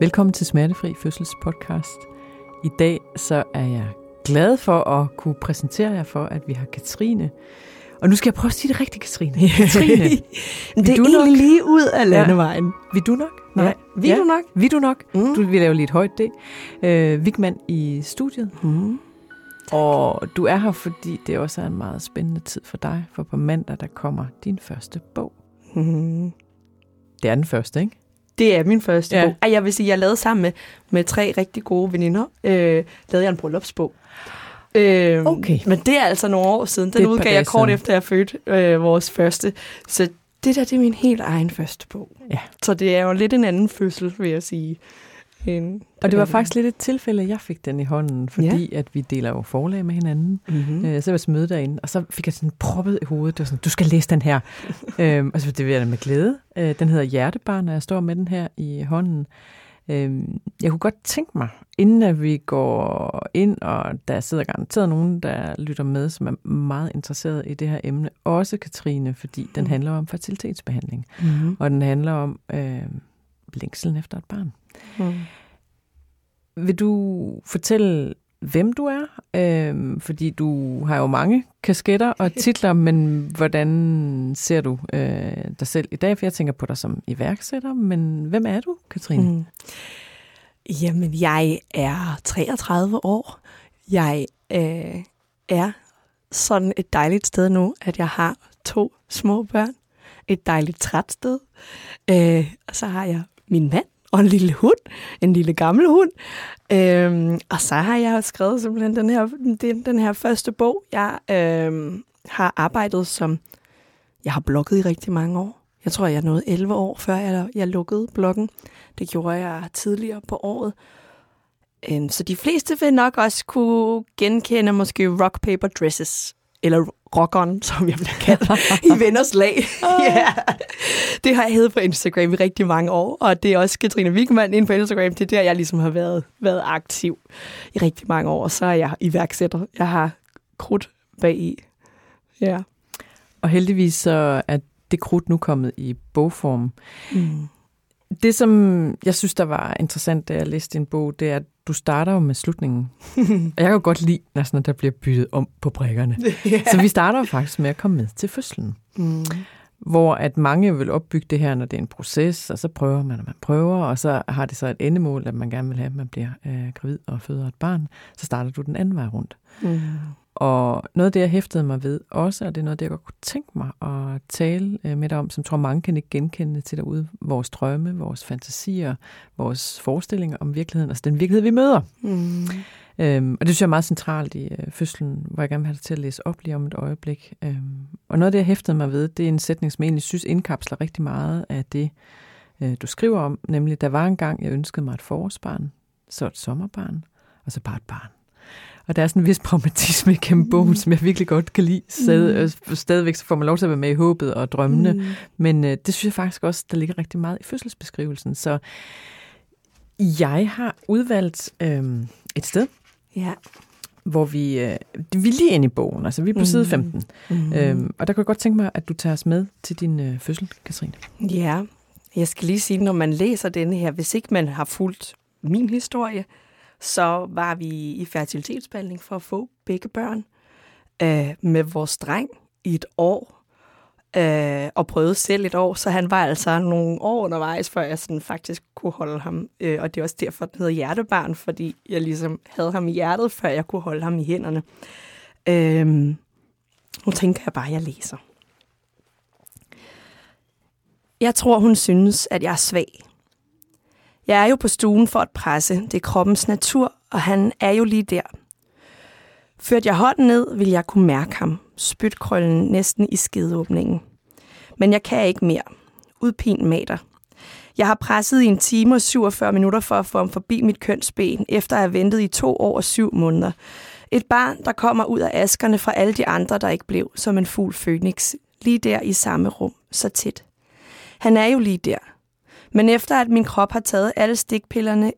Velkommen til Smertefri Fødsels podcast. I dag så er jeg glad for at kunne præsentere jer for, at vi har Katrine. Og nu skal jeg prøve at sige det rigtigt, Katrine. Katrine. det er egentlig lige ud af landevejen. Ja. Vil du nok? Nej. Vil ja. du nok? Vil du nok? Mm. Du vil lave lidt højt det. Øh, Vigman i studiet. Mm. Og du er her, fordi det også er en meget spændende tid for dig. For på mandag, der kommer din første bog. Mm. Det er den første, ikke? Det er min første ja. bog. Ej, jeg vil sige, jeg lavede sammen med, med tre rigtig gode veninder, øh, lavede jeg en bryllupsbog. Øh, okay. Men det er altså nogle år siden. Den udgav jeg kort efter, jeg fødte øh, vores første. Så det der, det er min helt egen første bog. Ja. Så det er jo lidt en anden fødsel, vil jeg sige. End og det var faktisk lidt et tilfælde, jeg fik den i hånden, fordi ja. at vi deler jo forlag med hinanden. Mm-hmm. Så var jeg møde derinde, og så fik jeg sådan proppet i hovedet. Det var sådan, du skal læse den her. øhm, og så det vil jeg med glæde. Øh, den hedder Hjertebarn, og jeg står med den her i hånden. Øhm, jeg kunne godt tænke mig, inden at vi går ind, og der sidder garanteret nogen, der lytter med, som er meget interesseret i det her emne, også Katrine, fordi den mm. handler om fertilitetsbehandling, mm-hmm. og den handler om øh, længselen efter et barn. Mm. Vil du fortælle, hvem du er? Øhm, fordi du har jo mange kasketter og titler, men hvordan ser du øh, dig selv i dag? For jeg tænker på dig som iværksætter, men hvem er du, Katrine? Mm. Jamen, jeg er 33 år. Jeg øh, er sådan et dejligt sted nu, at jeg har to små børn. Et dejligt træt sted. Øh, og så har jeg min mand, og en lille hund, en lille gammel hund. Øhm, og så har jeg skrevet simpelthen den her, den, den her første bog. Jeg øhm, har arbejdet som, jeg har blogget i rigtig mange år. Jeg tror, jeg nåede 11 år, før jeg, jeg lukkede bloggen. Det gjorde jeg tidligere på året. Øhm, så de fleste vil nok også kunne genkende måske Rock Paper Dresses, eller rockeren, som jeg bliver kaldt, i venners lag. yeah. Det har jeg heddet på Instagram i rigtig mange år, og det er også Katrine Wigman inde på Instagram. Det er der, jeg ligesom har været, været aktiv i rigtig mange år, og så er jeg iværksætter. Jeg har krudt bag i. Ja. Og heldigvis så er det krudt nu kommet i bogform. Mm. Det, som jeg synes, der var interessant, da jeg læste din bog, det er, at du starter jo med slutningen. og jeg kan godt lide, når sådan, der bliver byttet om på brækkerne. yeah. Så vi starter faktisk med at komme med til fødslen. Mm. Hvor at mange vil opbygge det her, når det er en proces, og så prøver man, og man prøver, og så har det så et endemål, at man gerne vil have, at man bliver øh, gravid og føder et barn. Så starter du den anden vej rundt. Mm. Og noget af det, jeg hæftede mig ved også, og det er noget, det jeg godt kunne tænke mig at tale øh, med dig om, som tror mange kan ikke genkende til derude, vores drømme, vores fantasier, vores forestillinger om virkeligheden, altså den virkelighed, vi møder. Mm. Øhm, og det synes jeg er meget centralt i øh, fødslen, hvor jeg gerne vil have dig til at læse op lige om et øjeblik. Øhm, og noget af det, jeg hæftede mig ved, det er en sætning, som jeg egentlig synes indkapsler rigtig meget af det, øh, du skriver om, nemlig, der var en gang, jeg ønskede mig et forårsbarn, så et sommerbarn, og så bare et barn. Og der er sådan en vis pragmatisme gennem bogen, mm. som jeg virkelig godt kan lide. Stad, mm. Stadigvæk så får man lov til at være med i håbet og drømmene. Mm. Men øh, det synes jeg faktisk også, der ligger rigtig meget i fødselsbeskrivelsen. Så jeg har udvalgt øh, et sted, ja. hvor vi, øh, vi er lige inde i bogen. Altså vi er på mm. side 15. Mm. Øhm, og der kan jeg godt tænke mig, at du tager os med til din øh, fødsel, Katrine. Ja, jeg skal lige sige, når man læser denne her, hvis ikke man har fulgt min historie, så var vi i fertilitetsbehandling for at få begge børn øh, med vores dreng i et år, øh, og prøvede selv et år, så han var altså nogle år undervejs, før jeg sådan faktisk kunne holde ham. Øh, og det er også derfor, den hedder hjertebarn, fordi jeg ligesom havde ham i hjertet, før jeg kunne holde ham i hænderne. Øh, nu tænker jeg bare, at jeg læser. Jeg tror, hun synes, at jeg er svag. Jeg er jo på stuen for at presse. Det er kroppens natur, og han er jo lige der. Ført jeg hånden ned, vil jeg kunne mærke ham. Spytkrøllen næsten i skedeåbningen. Men jeg kan ikke mere. Udpin mater. Jeg har presset i en time og 47 minutter for at få ham forbi mit kønsben, efter at have ventet i to år og syv måneder. Et barn, der kommer ud af askerne fra alle de andre, der ikke blev, som en fugl fønix, lige der i samme rum, så tæt. Han er jo lige der. Men efter at min krop har taget alle stikpillerne,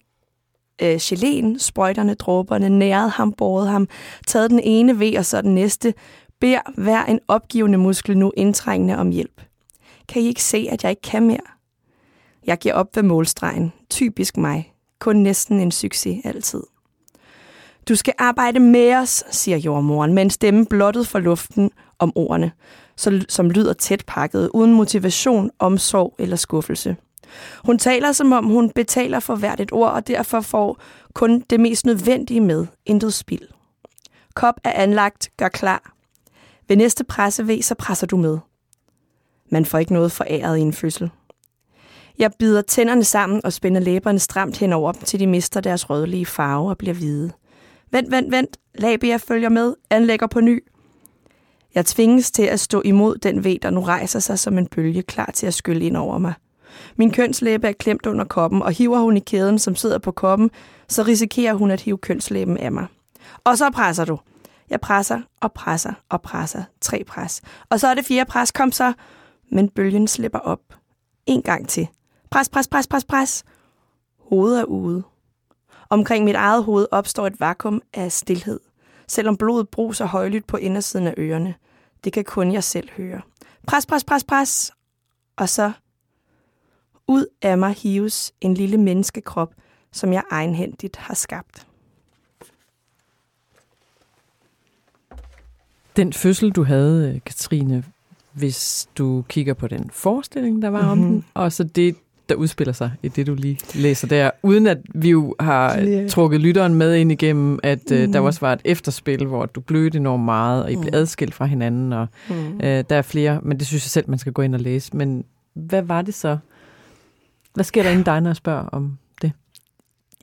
øh, geléen, sprøjterne, dråberne, næret ham, båret ham, taget den ene ved og så den næste, beder hver en opgivende muskel nu indtrængende om hjælp. Kan I ikke se, at jeg ikke kan mere? Jeg giver op ved målstregen. Typisk mig. Kun næsten en succes altid. Du skal arbejde med os, siger jordmoren, med en stemme blottet for luften om ordene, så, som lyder tæt pakket, uden motivation, omsorg eller skuffelse. Hun taler, som om hun betaler for hvert et ord, og derfor får kun det mest nødvendige med, intet spild. Kop er anlagt, gør klar. Ved næste pressevæg, så presser du med. Man får ikke noget foræret i en fødsel. Jeg bider tænderne sammen og spænder læberne stramt henover dem, til de mister deres rødlige farve og bliver hvide. Vent, vent, vent. Labia følger med, anlægger på ny. Jeg tvinges til at stå imod den ved, der nu rejser sig som en bølge, klar til at skylle ind over mig. Min kønslæbe er klemt under koppen, og hiver hun i kæden, som sidder på koppen, så risikerer hun at hive kønslæben af mig. Og så presser du. Jeg presser og presser og presser. Tre pres. Og så er det fjerde pres. Kom så. Men bølgen slipper op. En gang til. Pres, pres, pres, pres, pres. Hovedet er ude. Omkring mit eget hoved opstår et vakuum af stillhed. Selvom blodet bruser højlydt på indersiden af ørerne. Det kan kun jeg selv høre. Pres, pres, pres, pres. Og så ud af mig hives en lille menneskekrop, som jeg egenhændigt har skabt. Den fødsel, du havde, Katrine, hvis du kigger på den forestilling, der var mm-hmm. om mhm. den, og så det, der udspiller sig i det, du lige læser der, uden at vi jo har yeah. trukket lytteren med ind igennem, at mm. uh, der mhm. også var et efterspil, hvor du blødte enormt meget, og I blev mm. adskilt fra hinanden, og mm. uh, der er flere, men det synes jeg selv, man skal gå ind og læse. Men hvad var det så? Hvad sker der inden dig, når jeg spørger om det?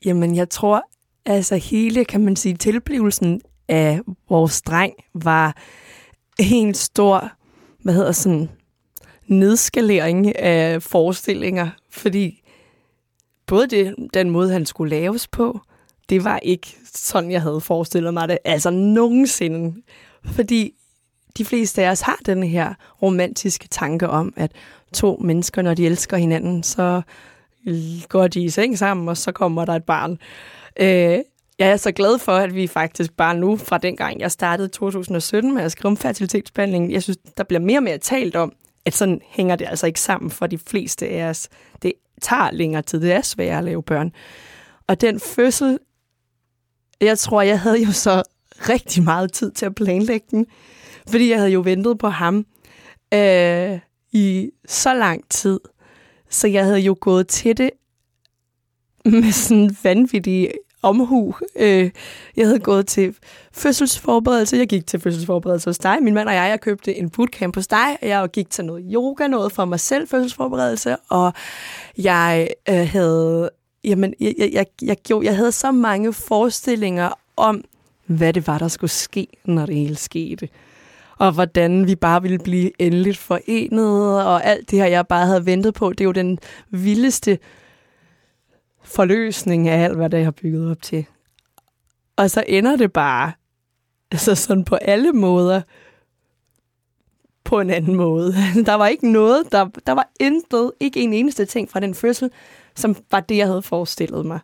Jamen, jeg tror, altså hele, kan man sige, tilblivelsen af vores dreng var en stor, hvad hedder sådan, nedskalering af forestillinger, fordi både det, den måde, han skulle laves på, det var ikke sådan, jeg havde forestillet mig det, altså nogensinde. Fordi de fleste af os har den her romantiske tanke om, at to mennesker, når de elsker hinanden, så går de i seng sammen, og så kommer der et barn. Øh, jeg er så glad for, at vi faktisk bare nu, fra den gang jeg startede 2017 med at skrive om fertilitetsbehandling, jeg synes, der bliver mere og mere talt om, at sådan hænger det altså ikke sammen for de fleste af os. Det tager længere tid, det er svært at lave børn. Og den fødsel, jeg tror, jeg havde jo så rigtig meget tid til at planlægge den, fordi jeg havde jo ventet på ham øh, i så lang tid. Så jeg havde jo gået til det med sådan vanvittig omhu. Øh, jeg havde gået til fødselsforberedelse. Jeg gik til fødselsforberedelse hos dig. Min mand og jeg, jeg købte en bootcamp hos dig. Jeg gik til noget yoga, noget for mig selv, fødselsforberedelse. Og jeg øh, havde... Jamen, jeg, jeg, jeg, jeg, jeg, jeg havde så mange forestillinger om, hvad det var, der skulle ske, når det hele skete. Og hvordan vi bare ville blive endeligt forenet, og alt det her, jeg bare havde ventet på. Det er jo den vildeste forløsning af alt, hvad det har bygget op til. Og så ender det bare, altså sådan på alle måder, på en anden måde. Der var ikke noget, der, der var intet, ikke en eneste ting fra den fødsel, som var det, jeg havde forestillet mig.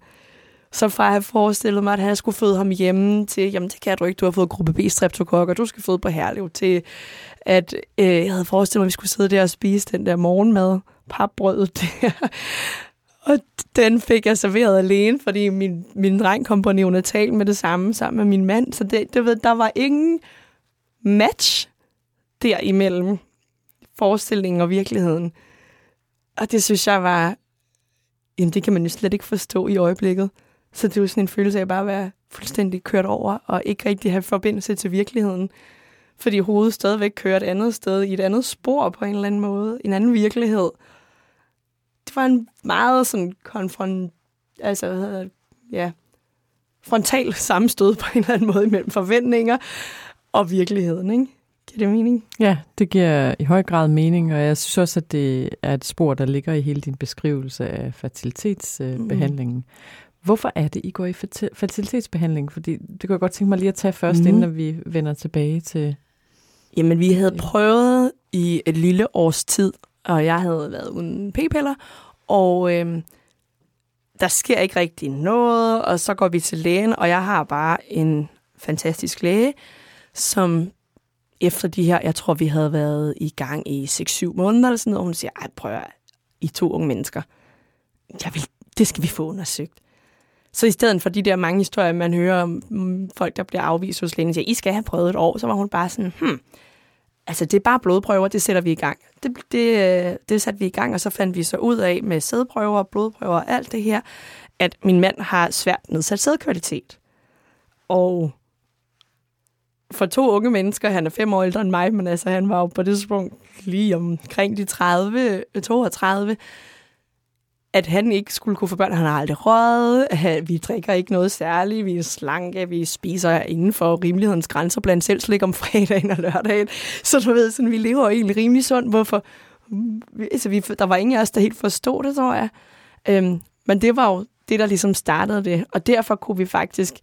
Så fra at have forestillet mig, at han skulle føde ham hjemme, til, jamen det kan du ikke, du har fået gruppe B streptokokker, du skal føde på Herlev, til at øh, jeg havde forestillet mig, at vi skulle sidde der og spise den der morgenmad, papbrødet der. Og den fik jeg serveret alene, fordi min, min dreng kom på neonatal med det samme sammen med min mand. Så det, det ved, der var ingen match derimellem forestillingen og virkeligheden. Og det synes jeg var... Jamen, det kan man jo slet ikke forstå i øjeblikket. Så det var sådan en følelse af bare at være fuldstændig kørt over, og ikke rigtig have forbindelse til virkeligheden. Fordi hovedet stadigvæk kører et andet sted, i et andet spor på en eller anden måde, en anden virkelighed det var en meget sådan konfront, altså, hvad hedder det? ja, frontal sammenstød på en eller anden måde mellem forventninger og virkeligheden, ikke? Giver det mening? Ja, det giver i høj grad mening, og jeg synes også, at det er et spor, der ligger i hele din beskrivelse af fertilitetsbehandlingen. Mm. Hvorfor er det, I går i fertilitetsbehandling? Fordi det kunne jeg godt tænke mig lige at tage først, mm. inden vi vender tilbage til... Jamen, vi havde prøvet i et lille års tid og jeg havde været uden p-piller, og øh, der sker ikke rigtig noget, og så går vi til lægen, og jeg har bare en fantastisk læge, som efter de her, jeg tror, vi havde været i gang i 6-7 måneder eller sådan noget, og hun siger, ej, prøv at, I to unge mennesker. jeg vil, det skal vi få undersøgt. Så i stedet for de der mange historier, man hører om mm, folk, der bliver afvist hos lægen, siger, I skal have prøvet et år, så var hun bare sådan, hmm, altså det er bare blodprøver, det sætter vi i gang. Det, det, øh, det satte vi i gang, og så fandt vi så ud af med sædprøver, blodprøver og alt det her, at min mand har svært nedsat sædkvalitet. Og for to unge mennesker, han er fem år ældre end mig, men altså han var jo på det tidspunkt lige omkring de 30, 32, øh, at han ikke skulle kunne få børn. Han har aldrig røget, vi drikker ikke noget særligt, vi er slanke, vi spiser inden for rimelighedens grænser, blandt selv slik om fredagen og lørdagen. Så du ved, sådan, vi lever egentlig rimelig sundt. Hvorfor? Altså, vi, der var ingen af os, der helt forstod det, tror jeg. Øhm, men det var jo det, der ligesom startede det. Og derfor kunne vi faktisk,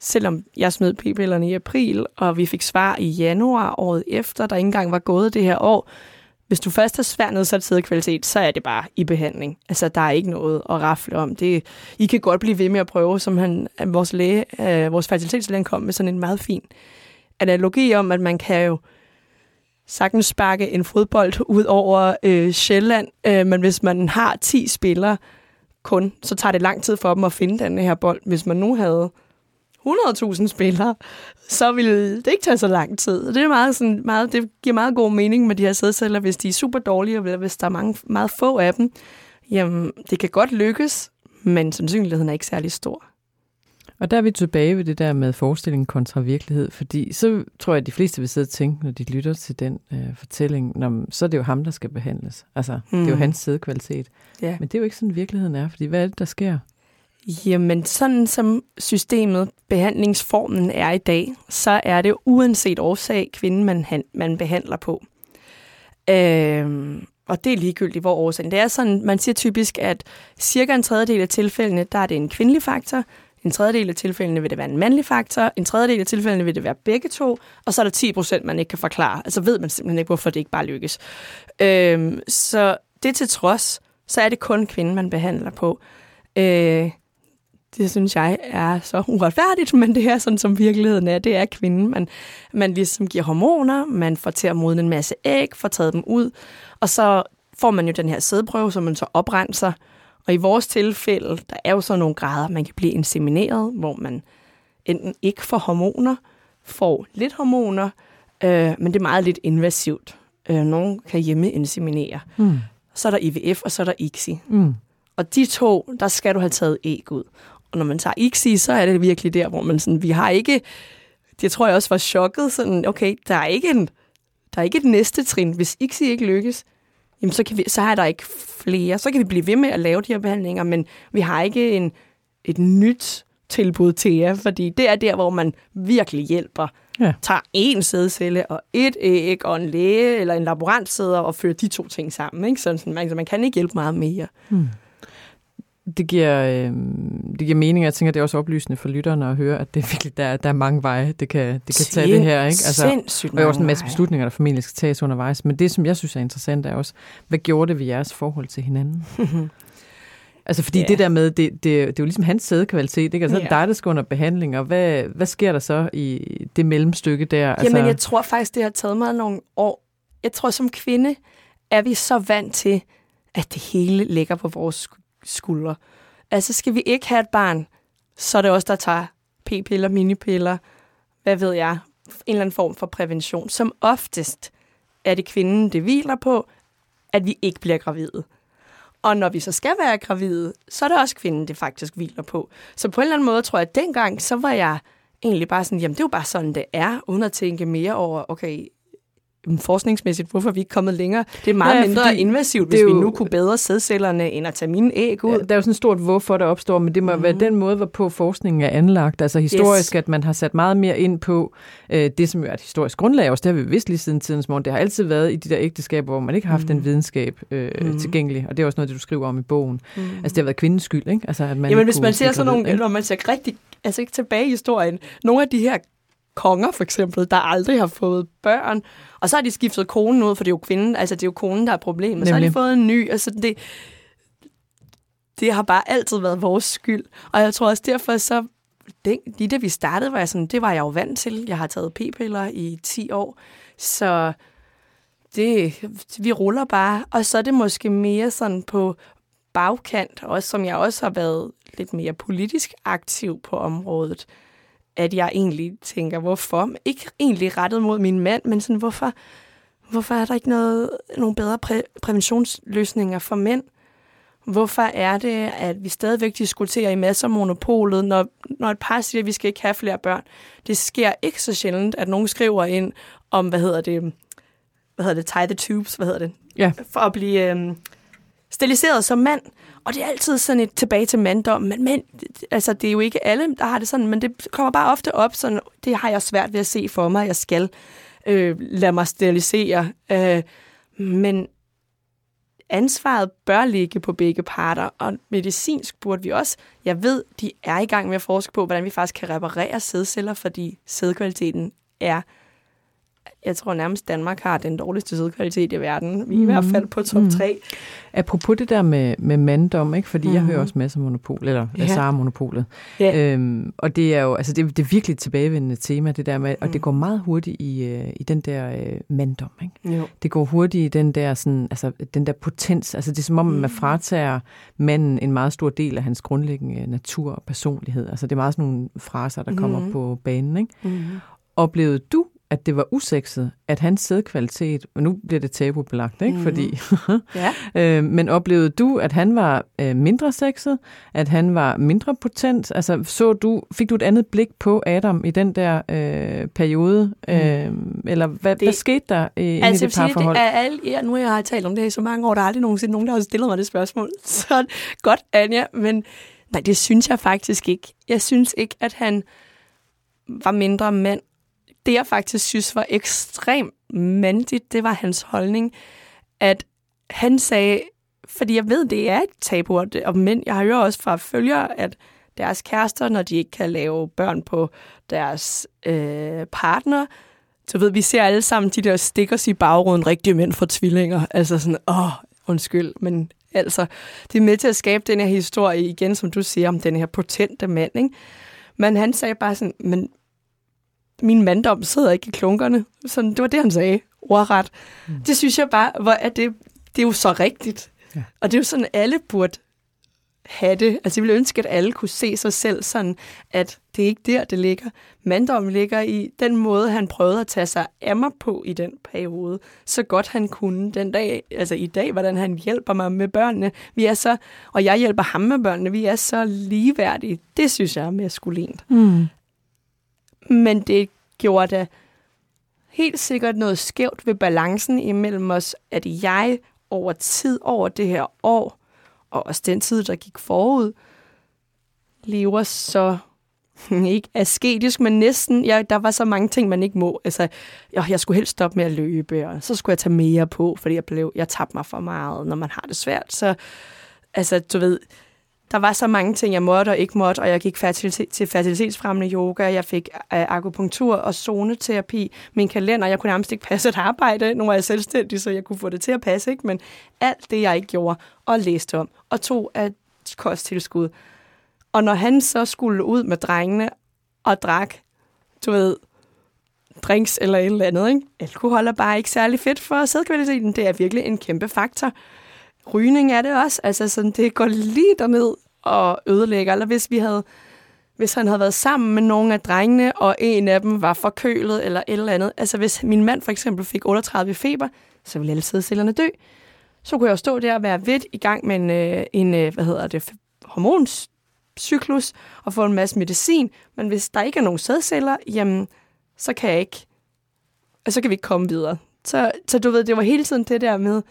selvom jeg smed p-pillerne i april, og vi fik svar i januar året efter, der ikke engang var gået det her år, hvis du først har svært nedsat kvalitet, så er det bare i behandling. Altså, der er ikke noget at rafle om. Det, I kan godt blive ved med at prøve, som han, vores læge, øh, vores fertilitetslæge kom med sådan en meget fin analogi om, at man kan jo sagtens sparke en fodbold ud over øh, Sjælland, øh, men hvis man har 10 spillere kun, så tager det lang tid for dem at finde den her bold. Hvis man nu havde 100.000 spillere, så ville det ikke tage så lang tid. Det, er meget, sådan, meget, det giver meget god mening med de her sædceller, hvis de er super dårlige, eller hvis der er mange, meget få af dem. Jamen, det kan godt lykkes, men sandsynligheden er ikke særlig stor. Og der er vi tilbage ved det der med forestilling kontra virkelighed, fordi så tror jeg, at de fleste vil sidde og tænke, når de lytter til den øh, fortælling, når, så er det jo ham, der skal behandles. Altså, mm. det er jo hmm. hans sædkvalitet. Ja. Men det er jo ikke sådan, virkeligheden er, fordi hvad er det, der sker? Jamen, sådan som systemet, behandlingsformen er i dag, så er det uanset årsag kvinden, man, man behandler på. Øhm, og det er ligegyldigt, hvor årsagen. Det er sådan, man siger typisk, at cirka en tredjedel af tilfældene, der er det en kvindelig faktor, en tredjedel af tilfældene vil det være en mandlig faktor, en tredjedel af tilfældene vil det være begge to, og så er der 10 procent, man ikke kan forklare. Altså ved man simpelthen ikke, hvorfor det ikke bare lykkes. Øhm, så det til trods, så er det kun kvinden, man behandler på. Øh, det synes jeg er så uretfærdigt, men det er sådan, som virkeligheden er. Det er kvinden. Man, man ligesom giver hormoner, man får til at modne en masse æg, får taget dem ud, og så får man jo den her sædprøve, som man så oprenser. Og i vores tilfælde, der er jo så nogle grader, man kan blive insemineret, hvor man enten ikke får hormoner, får lidt hormoner, øh, men det er meget lidt invasivt. Øh, nogen kan hjemme inseminere. Mm. Så er der IVF, og så er der ICSI. Mm. Og de to, der skal du have taget æg ud. Og når man tager ICSI, så er det virkelig der, hvor man sådan, vi har ikke, det tror jeg også var chokket, sådan, okay, der er ikke en, der er ikke et næste trin. Hvis ICSI ikke lykkes, jamen så, kan vi, så er der ikke flere. Så kan vi blive ved med at lave de her behandlinger, men vi har ikke en, et nyt tilbud til jer, fordi det er der, hvor man virkelig hjælper. Ja. Tager en sædcelle og et æg og en læge eller en laborant sidder og fører de to ting sammen. Ikke? Sådan, man, man kan ikke hjælpe meget mere. Hmm det giver, øh, det giver mening. Jeg tænker, det er også oplysende for lytterne at høre, at det er virkelig, der, der er mange veje, det kan, det kan tage det her. Ikke? Altså, sindssygt Og også en masse beslutninger, der formentlig skal tages undervejs. Men det, som jeg synes er interessant, er også, hvad gjorde det ved jeres forhold til hinanden? altså, fordi yeah. det der med, det, det, det er jo ligesom hans sædekvalitet, ikke? Altså, yeah. dig, der skal under behandling, og hvad, hvad sker der så i det mellemstykke der? Altså... Jamen, jeg tror faktisk, det har taget mig nogle år. Jeg tror, som kvinde er vi så vant til, at det hele ligger på vores skuldre. Altså, skal vi ikke have et barn, så er det også der tager p-piller, minipiller, hvad ved jeg, en eller anden form for prævention. Som oftest er det kvinden, det hviler på, at vi ikke bliver gravide. Og når vi så skal være gravide, så er det også kvinden, det faktisk hviler på. Så på en eller anden måde tror jeg, at dengang, så var jeg egentlig bare sådan, jamen det er jo bare sådan, det er, uden at tænke mere over, okay, forskningsmæssigt, hvorfor er vi ikke kommet længere? Det er meget ja, mindre invasivt, hvis jo, vi nu kunne bedre sædcellerne, end at tage mine æg ud. Ja, der er jo sådan et stort hvorfor, der opstår, men det må mm. være den måde, hvorpå forskningen er anlagt. Altså historisk, yes. at man har sat meget mere ind på øh, det, som jo er et historisk grundlag også. Det har vi vidst lige siden tidens morgen. Det har altid været i de der ægteskaber, hvor man ikke har haft mm. den videnskab øh, mm. tilgængelig. Og det er også noget, det du skriver om i bogen. Mm. Altså det har været kvindens skyld, ikke? Altså, at man Jamen hvis man ser sådan nogle, når man ser rigtig, altså ikke tilbage i historien, nogle af de her konger for eksempel, der aldrig har fået børn, og så har de skiftet konen ud, for det er jo kvinden, altså det er jo konen, der er problemet. Nemlig. Så har de fået en ny, altså det, det har bare altid været vores skyld. Og jeg tror også derfor, så det, lige da vi startede, var jeg sådan, det var jeg jo vant til. Jeg har taget p-piller i 10 år, så det, vi ruller bare. Og så er det måske mere sådan på bagkant, også som jeg også har været lidt mere politisk aktiv på området, at jeg egentlig tænker, hvorfor? Ikke egentlig rettet mod min mand, men sådan, hvorfor, hvorfor er der ikke noget, nogle bedre præ- præventionsløsninger for mænd? Hvorfor er det, at vi stadigvæk diskuterer i masser af monopolet, når, når et par siger, at vi skal ikke have flere børn? Det sker ikke så sjældent, at nogen skriver ind om, hvad hedder det, hvad hedder det, tie the tubes, hvad hedder det? Ja. For at blive øhm, stiliseret som mand. Og det er altid sådan et tilbage til manddom. Men, men altså, det er jo ikke alle, der har det sådan, men det kommer bare ofte op, sådan, det har jeg svært ved at se for mig, jeg skal øh, lade mig sterilisere. Øh, men ansvaret bør ligge på begge parter, og medicinsk burde vi også, jeg ved, de er i gang med at forske på, hvordan vi faktisk kan reparere sædceller, fordi sædkvaliteten er jeg tror nærmest Danmark har den dårligste sædkvalitet i verden. Vi er mm. i hvert fald på top 3. Mm. Apropos det der med, med manddom, ikke? fordi mm. jeg hører også masser af monopol, eller ja. Sara-monopolet. Ja. Øhm, og det er jo altså det, det er virkelig et tilbagevendende tema, det der med, mm. og det går meget hurtigt i, øh, i den der øh, manddom. Ikke? Jo. Det går hurtigt i den der, sådan, altså, den der potens. Altså det er som om, mm. man fratager manden en meget stor del af hans grundlæggende natur og personlighed. Altså det er meget sådan nogle fraser, der kommer mm. på banen. Ikke? Mm. Oplevede du at det var usekset, at hans sædkvalitet, og nu bliver det tabubelagt, ikke? Mm. Fordi, ja. øh, men oplevede du, at han var øh, mindre sexet, at han var mindre potent? Altså, så du, fik du et andet blik på Adam i den der øh, periode? Mm. Øh, eller hvad, det, hvad skete der i, altså, i det parforhold? Det er alle, ja, nu har jeg talt om det i så mange år, der er aldrig nogensinde nogen, der har stillet mig det spørgsmål. Så godt, Anja, men nej, det synes jeg faktisk ikke. Jeg synes ikke, at han var mindre mand det, jeg faktisk synes var ekstremt mandigt, det var hans holdning, at han sagde, fordi jeg ved, det er et tabu, og, mænd, jeg har jo også fra følgere, at deres kærester, når de ikke kan lave børn på deres øh, partner, så ved vi ser alle sammen de der stikkers i bagruden, rigtige mænd for tvillinger. Altså sådan, åh, undskyld, men altså, det er med til at skabe den her historie igen, som du siger, om den her potente mand, ikke? Men han sagde bare sådan, men min manddom sidder ikke i klunkerne. Sådan, det var det, han sagde. Ordret. Mm. Det synes jeg bare, hvor er det, det er jo så rigtigt. Ja. Og det er jo sådan, alle burde have det. Altså, jeg ville ønske, at alle kunne se sig selv sådan, at det er ikke der, det ligger. Manddommen ligger i den måde, han prøvede at tage sig af mig på i den periode, så godt han kunne den dag, altså i dag, hvordan han hjælper mig med børnene. Vi er så, og jeg hjælper ham med børnene, vi er så ligeværdige. Det synes jeg er maskulint. Mm. Men det gjorde da helt sikkert noget skævt ved balancen imellem os, at jeg over tid, over det her år, og også den tid, der gik forud, lever så ikke asketisk, men næsten, ja, der var så mange ting, man ikke må. Altså, jeg, jeg skulle helst stoppe med at løbe, og så skulle jeg tage mere på, fordi jeg, blev, jeg tabte mig for meget, når man har det svært. Så, altså, du ved, der var så mange ting, jeg måtte og ikke måtte, og jeg gik fertilitet, til fertilitetsfremmende yoga, jeg fik øh, akupunktur og zoneterapi, min kalender, jeg kunne nærmest ikke passe et arbejde, nu var jeg selvstændig, så jeg kunne få det til at passe, ikke? men alt det, jeg ikke gjorde og læste om, og tog af kosttilskud. Og når han så skulle ud med drengene og drak, du ved, drinks eller et eller andet, ikke? alkohol er bare ikke særlig fedt for sædkvaliteten, det er virkelig en kæmpe faktor rygning er det også. Altså sådan, det går lige derned og ødelægger. Eller hvis vi havde hvis han havde været sammen med nogle af drengene, og en af dem var forkølet eller et eller andet. Altså hvis min mand for eksempel fik 38 feber, så ville alle sædcellerne dø. Så kunne jeg jo stå der og være vidt i gang med en, øh, en øh, hvad hedder det, hormonscyklus og få en masse medicin. Men hvis der ikke er nogen sædceller, jamen, så kan jeg ikke, så kan vi ikke komme videre. Så, så du ved, det var hele tiden det der med,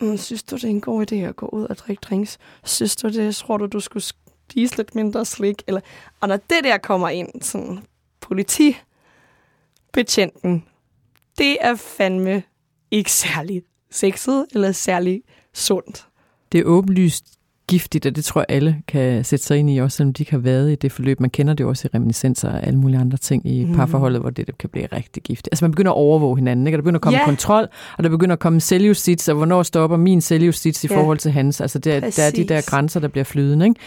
mm, synes du, det er en god idé at gå ud og drikke drinks? Synes du det? Tror du, du skulle spise lidt mindre slik? Eller, og når det der kommer ind, sådan politibetjenten, det er fandme ikke særlig sexet eller særlig sundt. Det er åbenlyst giftigt, og det tror jeg alle kan sætte sig ind i, også selvom de ikke har været i det forløb. Man kender det jo også i reminiscenser og alle mulige andre ting i mm. parforholdet, hvor det, det kan blive rigtig giftigt. Altså man begynder at overvåge hinanden, ikke? og der begynder at komme yeah. kontrol, og der begynder at komme selvjustits, og hvornår stopper min selvjustits i yeah. forhold til hans. Altså der, der er de der grænser, der bliver flydende. Ikke?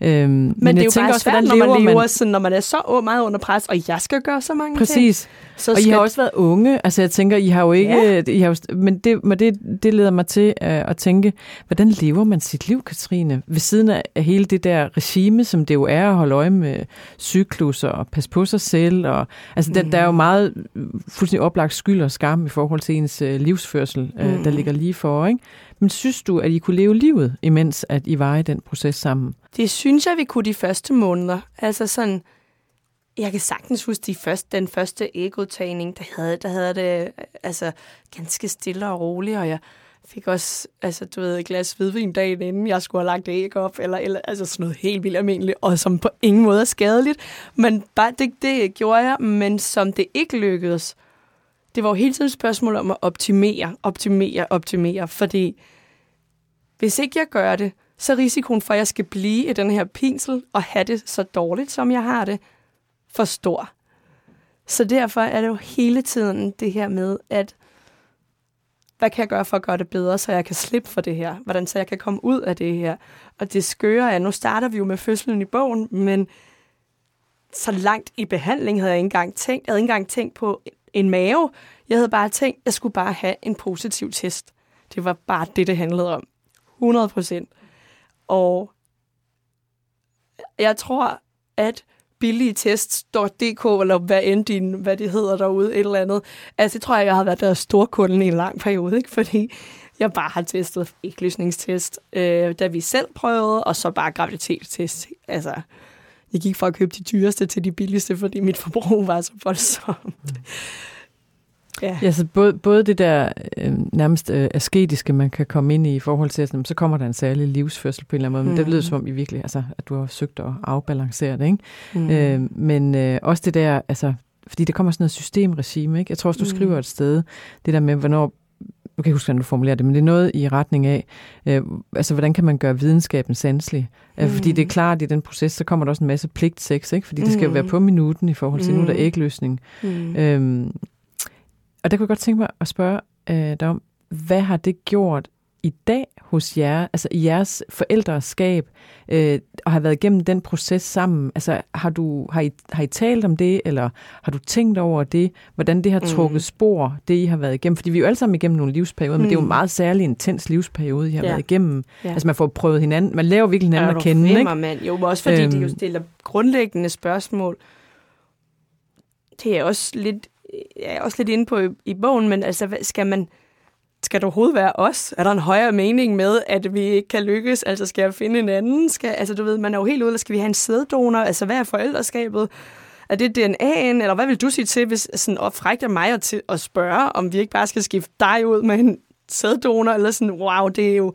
Mm. Øhm, men, men det er jo bare også, svært, når man lever man... Sådan, når man er så meget under pres, og jeg skal gøre så mange Præcis. ting. Præcis. Så og I har også været unge. Altså jeg tænker, I har jo ikke... Ja. I har jo, men det, men det, det leder mig til at, at tænke, hvordan lever man sit liv, Katrine? Ved siden af hele det der regime, som det jo er at holde øje med cyklus og passe på sig selv. Og, altså mm. der, der er jo meget fuldstændig oplagt skyld og skam i forhold til ens uh, livsførsel, mm. uh, der ligger lige for. Ikke? Men synes du, at I kunne leve livet, imens at I var i den proces sammen? Det synes jeg, vi kunne de første måneder. Altså sådan jeg kan sagtens huske de første, den første ægudtagning, der havde, der havde det altså, ganske stille og roligt, og jeg fik også, altså, du ved, et glas hvidvin dagen inden, jeg skulle have lagt æg op, eller, eller altså sådan noget helt vildt almindeligt, og som på ingen måde er skadeligt. Men bare det, det gjorde jeg, men som det ikke lykkedes, det var jo hele tiden et spørgsmål om at optimere, optimere, optimere, fordi hvis ikke jeg gør det, så er risikoen for, at jeg skal blive i den her pinsel og have det så dårligt, som jeg har det, for stor. Så derfor er det jo hele tiden det her med, at hvad kan jeg gøre for at gøre det bedre, så jeg kan slippe for det her? Hvordan så jeg kan komme ud af det her? Og det skøre er, nu starter vi jo med fødslen i bogen, men så langt i behandling havde jeg ikke engang tænkt. Jeg havde ikke engang tænkt på en mave. Jeg havde bare tænkt, at jeg skulle bare have en positiv test. Det var bare det, det handlede om. 100 procent. Og jeg tror, at billigtest.dk, eller hvad end din, hvad det hedder derude, et eller andet. Altså, det tror jeg, jeg har været der storkunden i en lang periode, ikke? fordi jeg bare har testet ægløsningstest, øh, da vi selv prøvede, og så bare graviditetstest. Altså, jeg gik fra at købe de dyreste til de billigste, fordi mit forbrug var så voldsomt. Mm. Ja. ja, så både, både det der øh, nærmest øh, asketiske, man kan komme ind i i forhold til, at så kommer der en særlig livsførsel på en eller anden måde, mm. men det lyder som om I virkelig, altså, at du har søgt at afbalancere det, ikke? Mm. Øh, men øh, også det der, altså, fordi det kommer sådan noget systemregime, ikke? Jeg tror også, du mm. skriver et sted, det der med, hvornår nu kan jeg huske, hvordan du formulerer det, men det er noget i retning af, øh, altså hvordan kan man gøre videnskaben sanselig? Mm. Fordi det er klart, at i den proces, så kommer der også en masse pligtsex, ikke? Fordi det skal jo være mm. på minuten i forhold til, mm. nu er der ægløsning. Mm. Øhm, og der kunne jeg godt tænke mig at spørge øh, dig om, hvad har det gjort i dag hos jer, altså i jeres forældreskab, øh, og har været igennem den proces sammen? Altså har, du, har, I, har I talt om det, eller har du tænkt over det, hvordan det har mm. trukket mm. spor, det I har været igennem? Fordi vi er jo alle sammen igennem nogle livsperioder, mm. men det er jo en mm. meget særlig intens livsperiode, I har ja. været igennem. Ja. Altså man får prøvet hinanden, man laver virkelig hinanden ja, at kende. Ikke? Man. Jo, også fordi øhm, de jo stiller grundlæggende spørgsmål. Det er også lidt jeg er også lidt inde på i, i bogen, men altså, skal man skal det overhovedet være os? Er der en højere mening med, at vi ikke kan lykkes? Altså, skal jeg finde en anden? Skal, altså, du ved, man er jo helt ude, eller skal vi have en sæddonor? Altså, hvad er forældreskabet? Er det DNA'en? Eller hvad vil du sige til, hvis sådan opfrægter mig at, til at spørge, om vi ikke bare skal skifte dig ud med en sæddonor? Eller sådan, wow, det er jo...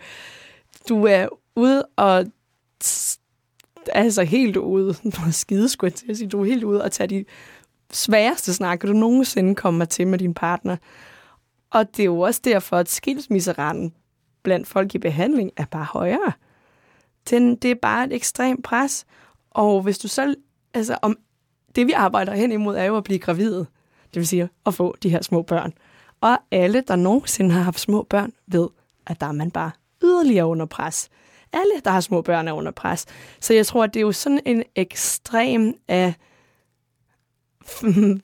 Du er ude og altså helt ude, skide skulle jeg til at sige, du er helt ude og tage de sværeste snak, du nogensinde kommer til med din partner. Og det er jo også derfor, at skilsmisseraten blandt folk i behandling er bare højere. Den, det er bare et ekstremt pres. Og hvis du så... Altså, om, det vi arbejder hen imod, er jo at blive gravid. Det vil sige at få de her små børn. Og alle, der nogensinde har haft små børn, ved, at der er man bare yderligere under pres. Alle, der har små børn, er under pres. Så jeg tror, at det er jo sådan en ekstrem af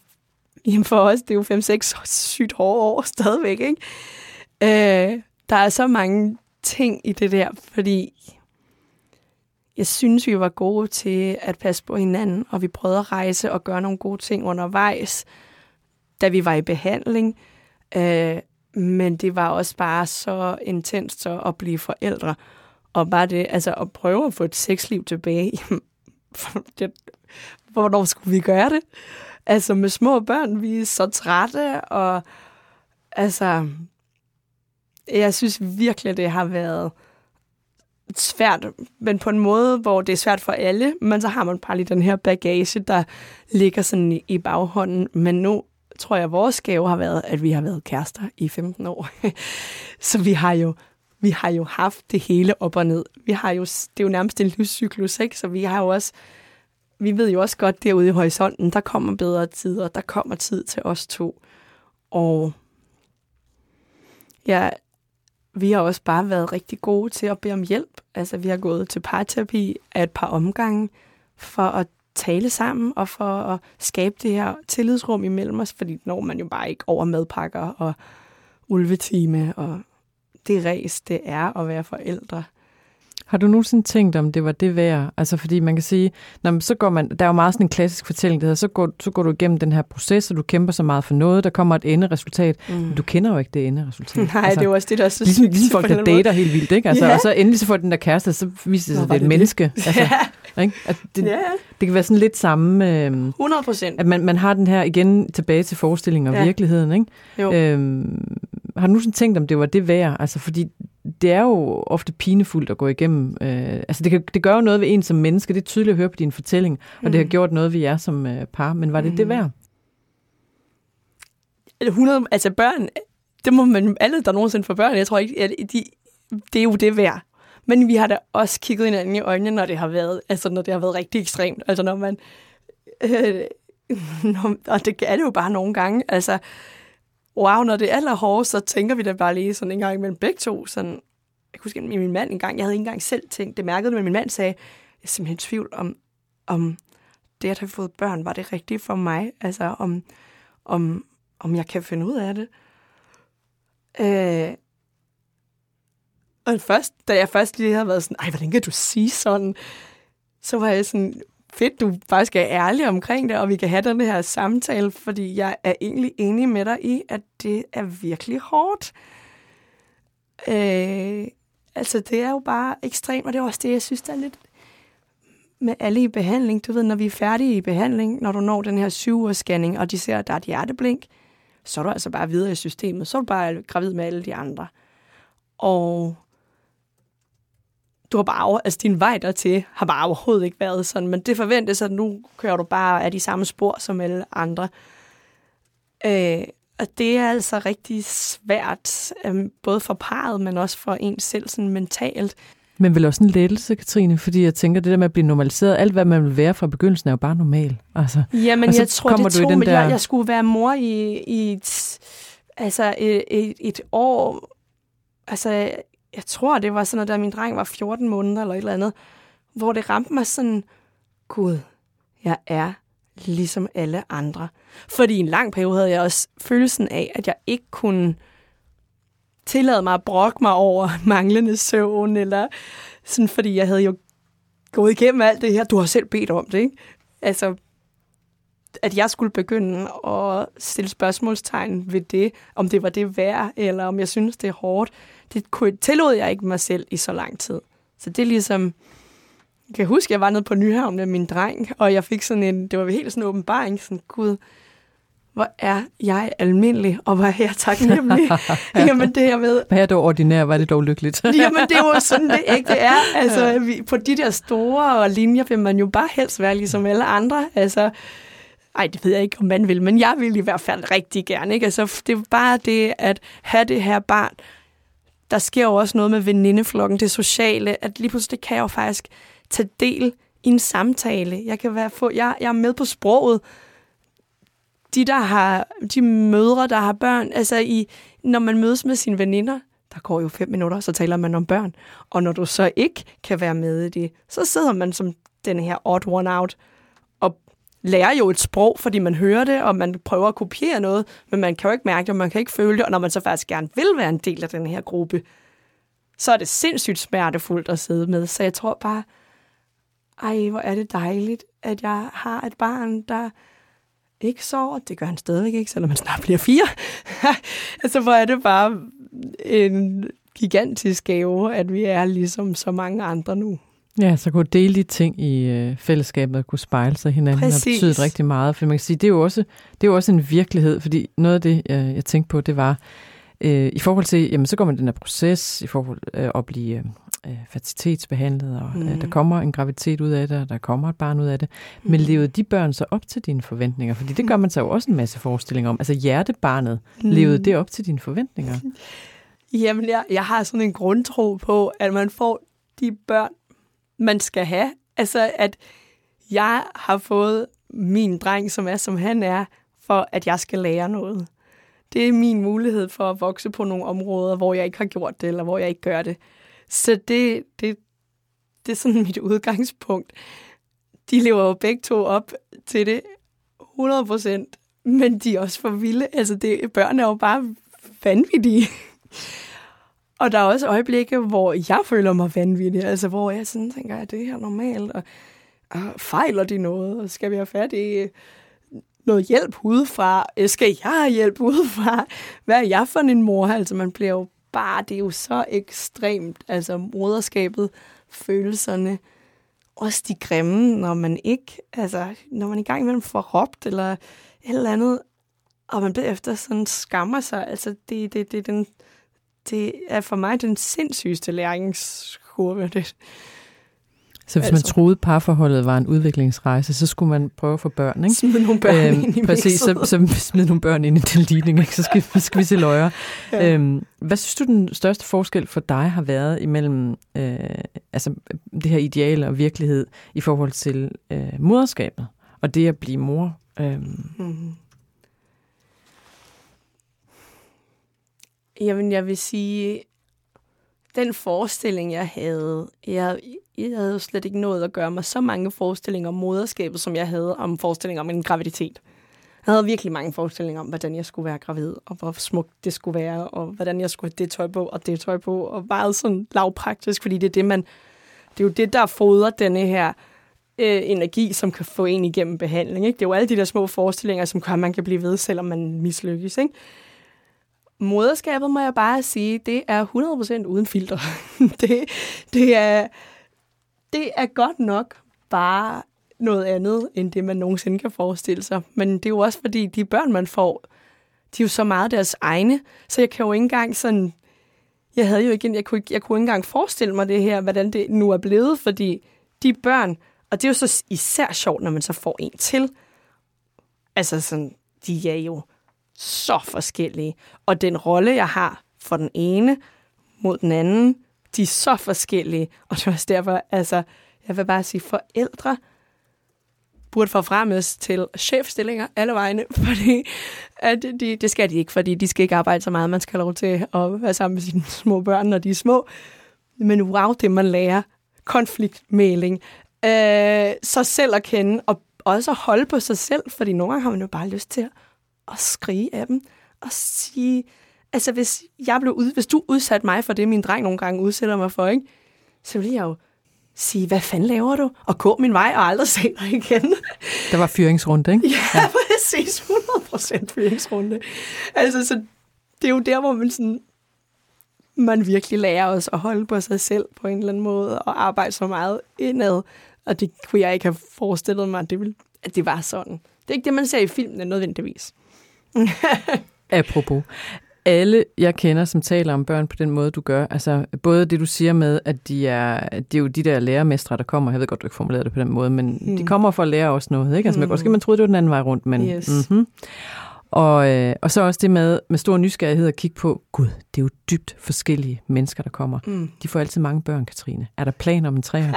Jamen for os, det er jo 5-6 sygt hårde år stadigvæk, ikke? Øh, der er så mange ting i det der, fordi jeg synes, vi var gode til at passe på hinanden, og vi prøvede at rejse og gøre nogle gode ting undervejs, da vi var i behandling. Øh, men det var også bare så intenst så at blive forældre. Og bare det, altså at prøve at få et sexliv tilbage. Hvornår skulle vi gøre det? Altså med små børn, vi er så trætte, og altså, jeg synes virkelig, det har været svært, men på en måde, hvor det er svært for alle, men så har man bare lige den her bagage, der ligger sådan i baghånden. Men nu tror jeg, at vores gave har været, at vi har været kærester i 15 år. så vi har jo vi har jo haft det hele op og ned. Vi har jo, det er jo nærmest en livscyklus, ikke? Så vi har jo også, vi ved jo også godt derude i horisonten, der kommer bedre tider, der kommer tid til os to. Og ja, vi har også bare været rigtig gode til at bede om hjælp. Altså, vi har gået til parterapi af et par omgange for at tale sammen og for at skabe det her tillidsrum imellem os, fordi når man jo bare ikke over madpakker og ulvetime og det ræs, det er at være forældre. Har du nogensinde tænkt, om det var det værd? Altså fordi man kan sige, når så går man, der er jo meget sådan en klassisk fortælling, der hedder, så går, så går du igennem den her proces, og du kæmper så meget for noget, der kommer et enderesultat, mm. men du kender jo ikke det enderesultat. Nej, altså, det er jo også det, der er så ligesom, ligesom folk, der dater helt vildt, ikke? Altså, yeah. Og så endelig så får den der kæreste, så viser det sig, at det er et menneske. Altså, ja. ikke? At det, ja. det kan være sådan lidt samme... Øh, 100 procent. At man, man har den her igen tilbage til forestillingen og ja. virkeligheden, ikke? Jo. Øhm, har du nu sådan tænkt, om det var det værd? Altså, fordi det er jo ofte pinefuldt at gå igennem. Øh, altså, det, kan, det gør jo noget ved en som menneske. Det er tydeligt at høre på din fortælling, og mm. det har mm. gjort noget ved jer som øh, par. Men var det mm. det værd? 100, altså børn, det må man, alle der nogensinde får børn, jeg tror ikke, at de, det er jo det værd. Men vi har da også kigget hinanden i øjnene, når det har været, altså når det har været rigtig ekstremt. Altså når man, øh, når, og det er det jo bare nogle gange, altså, wow, når det er allerhårdest, så tænker vi da bare lige sådan en gang imellem begge to. Sådan, jeg kunne huske, min mand en gang, jeg havde ikke engang selv tænkt, det mærkede men min mand sagde, jeg er simpelthen i tvivl om, om det at have fået børn, var det rigtigt for mig? Altså, om, om, om jeg kan finde ud af det. Øh, og først, da jeg først lige havde været sådan, ej, hvordan kan du sige sådan? Så var jeg sådan, fedt, du faktisk er ærlig omkring det, og vi kan have den her samtale, fordi jeg er egentlig enig med dig i, at det er virkelig hårdt. Øh, altså, det er jo bare ekstremt, og det er også det, jeg synes, der er lidt med alle i behandling. Du ved, når vi er færdige i behandling, når du når den her syv scanning, og de ser, at der er et hjerteblink, så er du altså bare videre i systemet. Så er du bare gravid med alle de andre. Og du har bare, altså din vej dertil har bare overhovedet ikke været sådan, men det forventes, at nu kører du bare af de samme spor som alle andre. Øh, og det er altså rigtig svært, øh, både for parret, men også for en selv sådan mentalt. Men vel også en lettelse, Katrine, fordi jeg tænker, det der med at blive normaliseret, alt hvad man vil være fra begyndelsen er jo bare normal. Altså, Jamen, jeg tror, det tog, men der... jeg, jeg skulle være mor i, i et, altså et, et, et år. Altså, jeg tror, det var sådan noget, da min dreng var 14 måneder eller et eller andet, hvor det ramte mig sådan, gud, jeg er ligesom alle andre. Fordi i en lang periode havde jeg også følelsen af, at jeg ikke kunne tillade mig at brokke mig over manglende søvn, eller sådan, fordi jeg havde jo gået igennem alt det her. Du har selv bedt om det, ikke? Altså, at jeg skulle begynde at stille spørgsmålstegn ved det, om det var det værd, eller om jeg synes, det er hårdt det kunne, tillod jeg ikke mig selv i så lang tid. Så det er ligesom... Jeg kan huske, jeg var nede på Nyhavn med min dreng, og jeg fik sådan en... Det var helt sådan en åbenbaring, sådan, gud, hvor er jeg almindelig, og hvor er jeg taknemmelig. ja. Jamen det her med... Hvad er det ordinær, var det dog lykkeligt. Jamen det er jo sådan, det ikke det er. Altså, vi, på de der store linjer vil man jo bare helst være ligesom alle andre. Altså, ej, det ved jeg ikke, om man vil, men jeg vil i hvert fald rigtig gerne. Ikke? Altså, det er bare det at have det her barn, der sker jo også noget med venindeflokken, det sociale, at lige pludselig kan jeg jo faktisk tage del i en samtale. Jeg kan være få, jeg, jeg er med på sproget. De, der har, de mødre, der har børn, altså i, når man mødes med sine veninder, der går jo fem minutter, så taler man om børn. Og når du så ikke kan være med i det, så sidder man som den her odd one out lærer jo et sprog, fordi man hører det, og man prøver at kopiere noget, men man kan jo ikke mærke det, og man kan ikke føle det, og når man så faktisk gerne vil være en del af den her gruppe, så er det sindssygt smertefuldt at sidde med. Så jeg tror bare, ej, hvor er det dejligt, at jeg har et barn, der ikke sover. Det gør han stadigvæk ikke, selvom han snart bliver fire. altså, hvor er det bare en gigantisk gave, at vi er ligesom så mange andre nu. Ja, så kunne dele de ting i øh, fællesskabet og kunne spejle sig hinanden Præcis. har betydet rigtig meget. For man kan sige, det er jo også, det er jo også en virkelighed, fordi noget af det, jeg, jeg tænkte på, det var, øh, i forhold til, jamen så går man den her proces, i forhold øh, at blive øh, fertilitetsbehandlet, og mm. øh, der kommer en graviditet ud af det, og der kommer et barn ud af det. Men mm. levede de børn så op til dine forventninger? Fordi det gør man så jo også en masse forestillinger om. Altså hjertebarnet, mm. levede det op til dine forventninger? Jamen, jeg, jeg har sådan en grundtro på, at man får de børn, man skal have. Altså, at jeg har fået min dreng, som er, som han er, for at jeg skal lære noget. Det er min mulighed for at vokse på nogle områder, hvor jeg ikke har gjort det, eller hvor jeg ikke gør det. Så det, det, det er sådan mit udgangspunkt. De lever jo begge to op til det 100 procent, men de er også for vilde. Altså, det, børn er jo bare vanvittige. Og der er også øjeblikke, hvor jeg føler mig vanvittig, altså hvor jeg sådan tænker, er det her normalt? Og, og fejler de noget? Og skal vi have fat i noget hjælp udefra? Øh, skal jeg have hjælp udefra? Hvad er jeg for en mor? Altså man bliver jo bare, det er jo så ekstremt, altså moderskabet, følelserne, også de grimme, når man ikke, altså når man i gang imellem får råbt eller et eller andet, og man efter sådan skammer sig, altså det, det, det, den, det er for mig den sindssygeste læringskurve. Det, så hvis altså. man troede, parforholdet var en udviklingsrejse, så skulle man prøve at få børn, ikke? Smide nogle børn øhm, ind i Præcis, så, så smide nogle børn ind i den ligning, ikke? Så skal, skal vi se løjer. Ja. Øhm, hvad synes du, den største forskel for dig har været imellem øh, altså, det her ideal og virkelighed i forhold til øh, moderskabet og det at blive mor? Øhm. Mm-hmm. Jamen, jeg vil sige, den forestilling, jeg havde, jeg, jeg havde jo slet ikke nået at gøre mig så mange forestillinger om moderskabet, som jeg havde om forestillinger om en graviditet. Jeg havde virkelig mange forestillinger om, hvordan jeg skulle være gravid, og hvor smukt det skulle være, og hvordan jeg skulle have det tøj på, og det tøj på, og meget sådan lavpraktisk, fordi det er det, man... Det er jo det, der fodrer denne her øh, energi, som kan få en igennem behandling. Ikke? Det er jo alle de der små forestillinger, som kan, man kan blive ved, selvom man mislykkes. Ikke? Moderskabet, må jeg bare sige, det er 100% uden filter. det, det, er, det er godt nok bare noget andet, end det man nogensinde kan forestille sig. Men det er jo også fordi, de børn, man får, de er jo så meget deres egne, så jeg kan jo ikke engang sådan... Jeg havde jo ikke, jeg kunne, jeg kunne ikke engang forestille mig det her, hvordan det nu er blevet, fordi de børn, og det er jo så især sjovt, når man så får en til. Altså sådan, de er jo så forskellige. Og den rolle, jeg har for den ene mod den anden, de er så forskellige. Og det er også derfor, altså, jeg vil bare sige, forældre burde forfremmes til chefstillinger alle vegne, fordi at de, det skal de ikke, fordi de skal ikke arbejde så meget. Man skal have lov til at være sammen med sine små børn, når de er små. Men wow, det man lærer. Konfliktmæling. Øh, så selv at kende, og også at holde på sig selv, fordi nogle gange har man jo bare lyst til at at skrige af dem og sige, altså hvis jeg blev ud, hvis du udsat mig for det, min dreng nogle gange udsætter mig for, ikke? så vil jeg jo sige, hvad fanden laver du? Og gå min vej og aldrig se dig igen. Der var fyringsrunde, ikke? Ja, ja. præcis. 100% fyringsrunde. Altså, så det er jo der, hvor man sådan, man virkelig lærer os at holde på sig selv på en eller anden måde, og arbejde så meget indad. Og det kunne jeg ikke have forestillet mig, at det, ville, at det var sådan. Det er ikke det, man ser i filmene nødvendigvis. Apropos. Alle, jeg kender, som taler om børn på den måde, du gør, altså både det, du siger med, at de er, det er jo de der lærermestre, der kommer, jeg ved godt, du ikke formulerer det på den måde, men mm. de kommer for at lære os noget, ikke? Altså, mm. måske man troede, det var den anden vej rundt, men... Yes. Mm-hmm. Og, øh, og så også det med, med stor nysgerrighed at kigge på, gud, det er jo dybt forskellige mennesker, der kommer. Mm. De får altid mange børn, Katrine. Er der planer om en træer?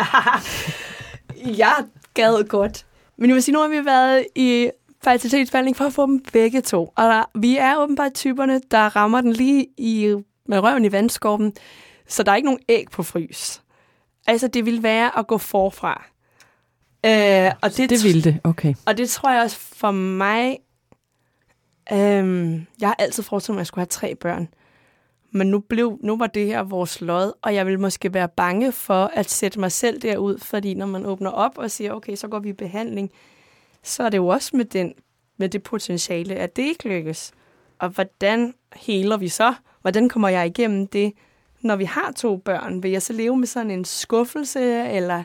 jeg gad godt. Men jeg vil sige, nu har vi været i fertilitetsbehandling for at få dem begge to. Og der, vi er åbenbart typerne, der rammer den lige i, med røven i vandskorben, så der er ikke nogen æg på frys. Altså, det vil være at gå forfra. Øh, og det, det ville det, okay. Og det tror jeg også for mig... Øh, jeg har altid forestillet mig, at jeg skulle have tre børn. Men nu, blev, nu var det her vores lod, og jeg vil måske være bange for at sætte mig selv derud, fordi når man åbner op og siger, okay, så går vi i behandling, så er det jo også med, den, med det potentiale, at det ikke lykkes. Og hvordan heler vi så? Hvordan kommer jeg igennem det, når vi har to børn? Vil jeg så leve med sådan en skuffelse, eller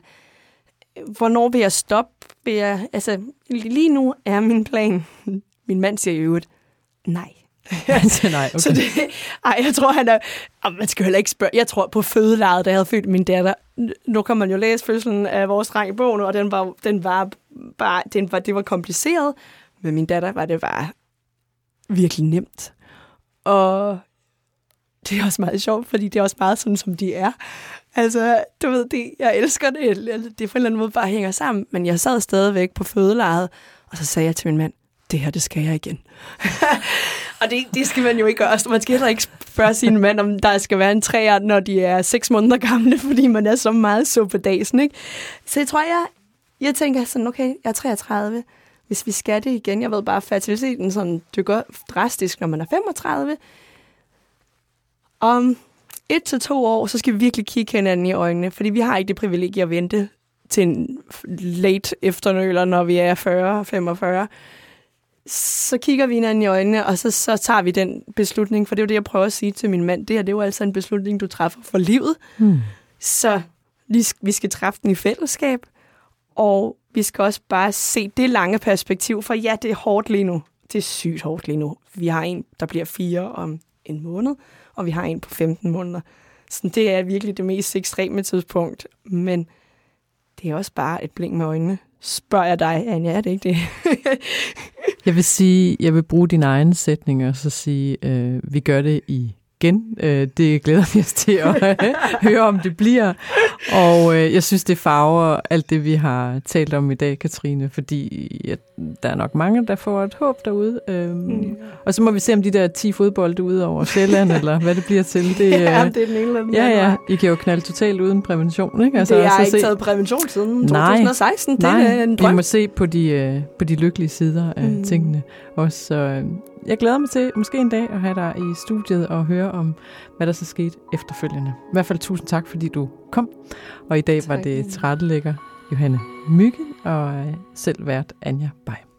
øh, hvornår vil jeg stoppe? Vil jeg, altså, lige nu er min plan, min mand siger jo nej. nej, okay. Så det, ej, jeg tror, han er... Man skal heller ikke spørge. Jeg tror på fødelaget, da jeg havde født min datter. Nu kan man jo læse fødslen af vores dreng i bogen, og den var, den var bare... Den var, det var kompliceret. Men min datter var det bare virkelig nemt. Og det er også meget sjovt, fordi det er også meget sådan, som de er. Altså, du ved, det, jeg elsker det. Det på en eller anden måde bare hænger sammen. Men jeg sad stadigvæk på fødelejet, og så sagde jeg til min mand, det her, det skal jeg igen. og det, det skal man jo ikke gøre. Man skal heller ikke spørge sin mand, om der skal være en træer, når de er seks måneder gamle, fordi man er så meget så på dagen, ikke? Så jeg tror, jeg, jeg tænker sådan, okay, jeg er 33. Hvis vi skal det igen, jeg ved bare, fertiliteten sådan dykker drastisk, når man er 35. Om et til to år, så skal vi virkelig kigge hinanden i øjnene, fordi vi har ikke det privilegie at vente til en late efternøler, når vi er 40-45 så kigger vi hinanden i øjnene, og så, så tager vi den beslutning, for det er jo det, jeg prøver at sige til min mand. Det her, det er jo altså en beslutning, du træffer for livet. Hmm. Så vi skal træffe den i fællesskab, og vi skal også bare se det lange perspektiv, for ja, det er hårdt lige nu. Det er sygt hårdt lige nu. Vi har en, der bliver fire om en måned, og vi har en på 15 måneder. Så det er virkelig det mest ekstreme tidspunkt, men det er også bare et blink med øjnene. Spørger jeg dig, Anja, er det ikke det? jeg vil sige, jeg vil bruge dine egne sætninger og så sige, øh, vi gør det i igen. Øh, det glæder vi os til at høre, om det bliver. Og øh, jeg synes, det farver alt det, vi har talt om i dag, Katrine, fordi ja, der er nok mange, der får et håb derude. Øhm, mm. Og så må vi se, om de der 10 fodbolde ud over Sjælland, eller hvad det bliver til. Det, ja, øh, det er den ene eller Ja, ja. I kan jo knalde totalt uden prævention, ikke? Altså, det har ikke se... taget prævention siden nej, 2016. Det nej, er en drøm. vi må se på de, øh, på de lykkelige sider af mm. tingene også. Så, øh, jeg glæder mig til måske en dag at have dig i studiet og høre om, hvad der så skete efterfølgende. I hvert fald tusind tak, fordi du kom. Og i dag tak. var det trættelægger Johanne Myggen og selv vært Anja Bay.